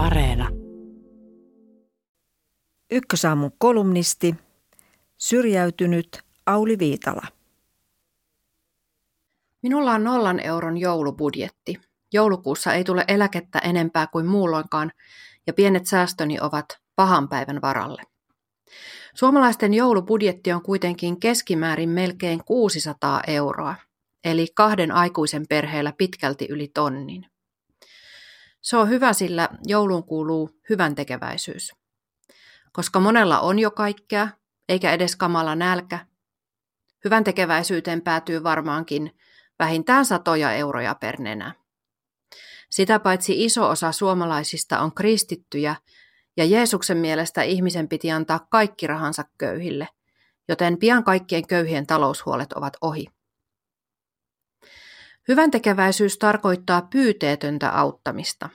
Areena. Ykkösaamun kolumnisti, syrjäytynyt Auli Viitala. Minulla on nollan euron joulubudjetti. Joulukuussa ei tule eläkettä enempää kuin muulloinkaan, ja pienet säästöni ovat pahan päivän varalle. Suomalaisten joulubudjetti on kuitenkin keskimäärin melkein 600 euroa, eli kahden aikuisen perheellä pitkälti yli tonnin. Se on hyvä, sillä jouluun kuuluu hyvän tekeväisyys. Koska monella on jo kaikkea, eikä edes kamala nälkä, hyvän tekeväisyyteen päätyy varmaankin vähintään satoja euroja per nenä. Sitä paitsi iso osa suomalaisista on kristittyjä, ja Jeesuksen mielestä ihmisen piti antaa kaikki rahansa köyhille, joten pian kaikkien köyhien taloushuolet ovat ohi. Hyvän tekeväisyys tarkoittaa pyyteetöntä auttamista,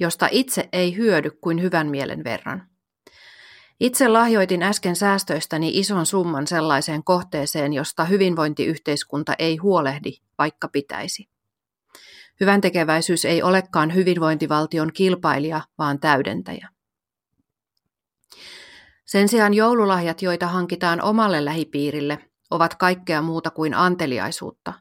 josta itse ei hyödy kuin hyvän mielen verran. Itse lahjoitin äsken säästöistäni ison summan sellaiseen kohteeseen, josta hyvinvointiyhteiskunta ei huolehdi, vaikka pitäisi. Hyvän tekeväisyys ei olekaan hyvinvointivaltion kilpailija, vaan täydentäjä. Sen sijaan joululahjat, joita hankitaan omalle lähipiirille, ovat kaikkea muuta kuin anteliaisuutta,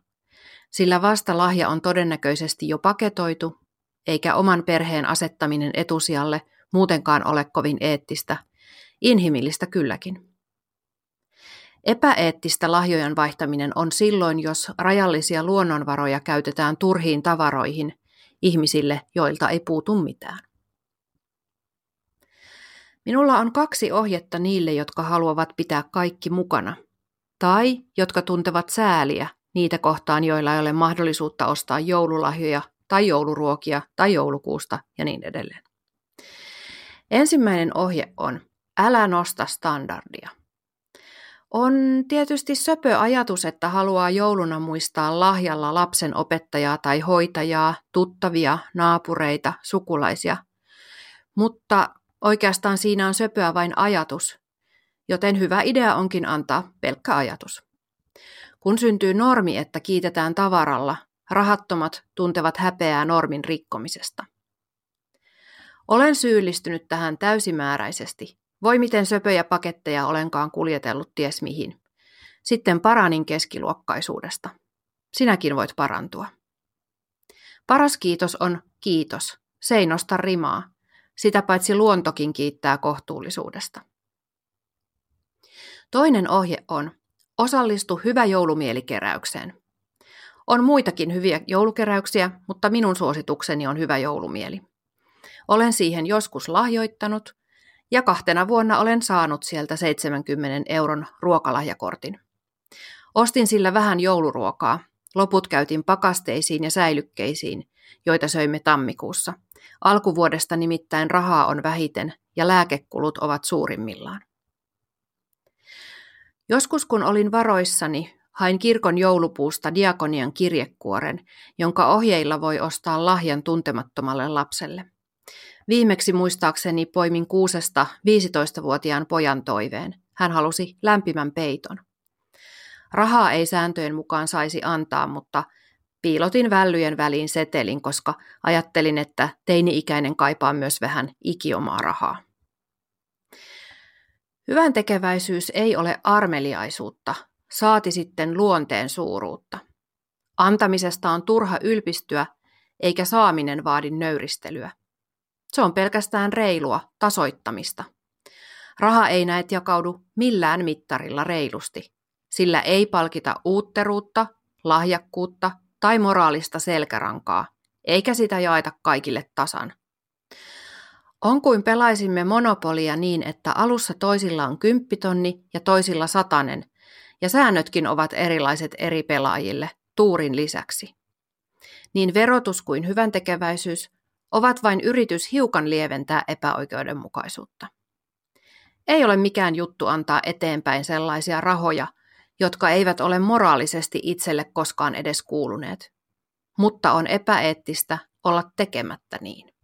sillä vasta lahja on todennäköisesti jo paketoitu, eikä oman perheen asettaminen etusijalle muutenkaan ole kovin eettistä, inhimillistä kylläkin. Epäeettistä lahjojen vaihtaminen on silloin, jos rajallisia luonnonvaroja käytetään turhiin tavaroihin ihmisille, joilta ei puutu mitään. Minulla on kaksi ohjetta niille, jotka haluavat pitää kaikki mukana, tai jotka tuntevat sääliä niitä kohtaan, joilla ei ole mahdollisuutta ostaa joululahjoja tai jouluruokia tai joulukuusta ja niin edelleen. Ensimmäinen ohje on, älä nosta standardia. On tietysti söpö ajatus, että haluaa jouluna muistaa lahjalla lapsen opettajaa tai hoitajaa, tuttavia, naapureita, sukulaisia. Mutta oikeastaan siinä on söpöä vain ajatus, joten hyvä idea onkin antaa pelkkä ajatus. Kun syntyy normi, että kiitetään tavaralla, rahattomat tuntevat häpeää normin rikkomisesta. Olen syyllistynyt tähän täysimääräisesti, voi miten söpöjä paketteja olenkaan kuljetellut ties mihin. Sitten paranin keskiluokkaisuudesta. Sinäkin voit parantua. Paras kiitos on kiitos. Se ei nosta rimaa. Sitä paitsi luontokin kiittää kohtuullisuudesta. Toinen ohje on, osallistu hyvä joulumielikkeräykseen. On muitakin hyviä joulukeräyksiä, mutta minun suositukseni on hyvä joulumieli. Olen siihen joskus lahjoittanut ja kahtena vuonna olen saanut sieltä 70 euron ruokalahjakortin. Ostin sillä vähän jouluruokaa. Loput käytin pakasteisiin ja säilykkeisiin, joita söimme tammikuussa. Alkuvuodesta nimittäin rahaa on vähiten ja lääkekulut ovat suurimmillaan. Joskus kun olin varoissani, hain kirkon joulupuusta diakonian kirjekuoren, jonka ohjeilla voi ostaa lahjan tuntemattomalle lapselle. Viimeksi muistaakseni poimin kuusesta 15-vuotiaan pojan toiveen. Hän halusi lämpimän peiton. Rahaa ei sääntöjen mukaan saisi antaa, mutta piilotin vällyjen väliin setelin, koska ajattelin, että teini-ikäinen kaipaa myös vähän ikiomaa rahaa. Hyvän tekeväisyys ei ole armeliaisuutta, saati sitten luonteen suuruutta. Antamisesta on turha ylpistyä, eikä saaminen vaadi nöyristelyä. Se on pelkästään reilua, tasoittamista. Raha ei näet jakaudu millään mittarilla reilusti. Sillä ei palkita uutteruutta, lahjakkuutta tai moraalista selkärankaa, eikä sitä jaeta kaikille tasan. On kuin pelaisimme monopolia niin, että alussa toisilla on kymppitonni ja toisilla satanen, ja säännötkin ovat erilaiset eri pelaajille, tuurin lisäksi. Niin verotus kuin hyvän tekeväisyys ovat vain yritys hiukan lieventää epäoikeudenmukaisuutta. Ei ole mikään juttu antaa eteenpäin sellaisia rahoja, jotka eivät ole moraalisesti itselle koskaan edes kuuluneet. Mutta on epäeettistä olla tekemättä niin.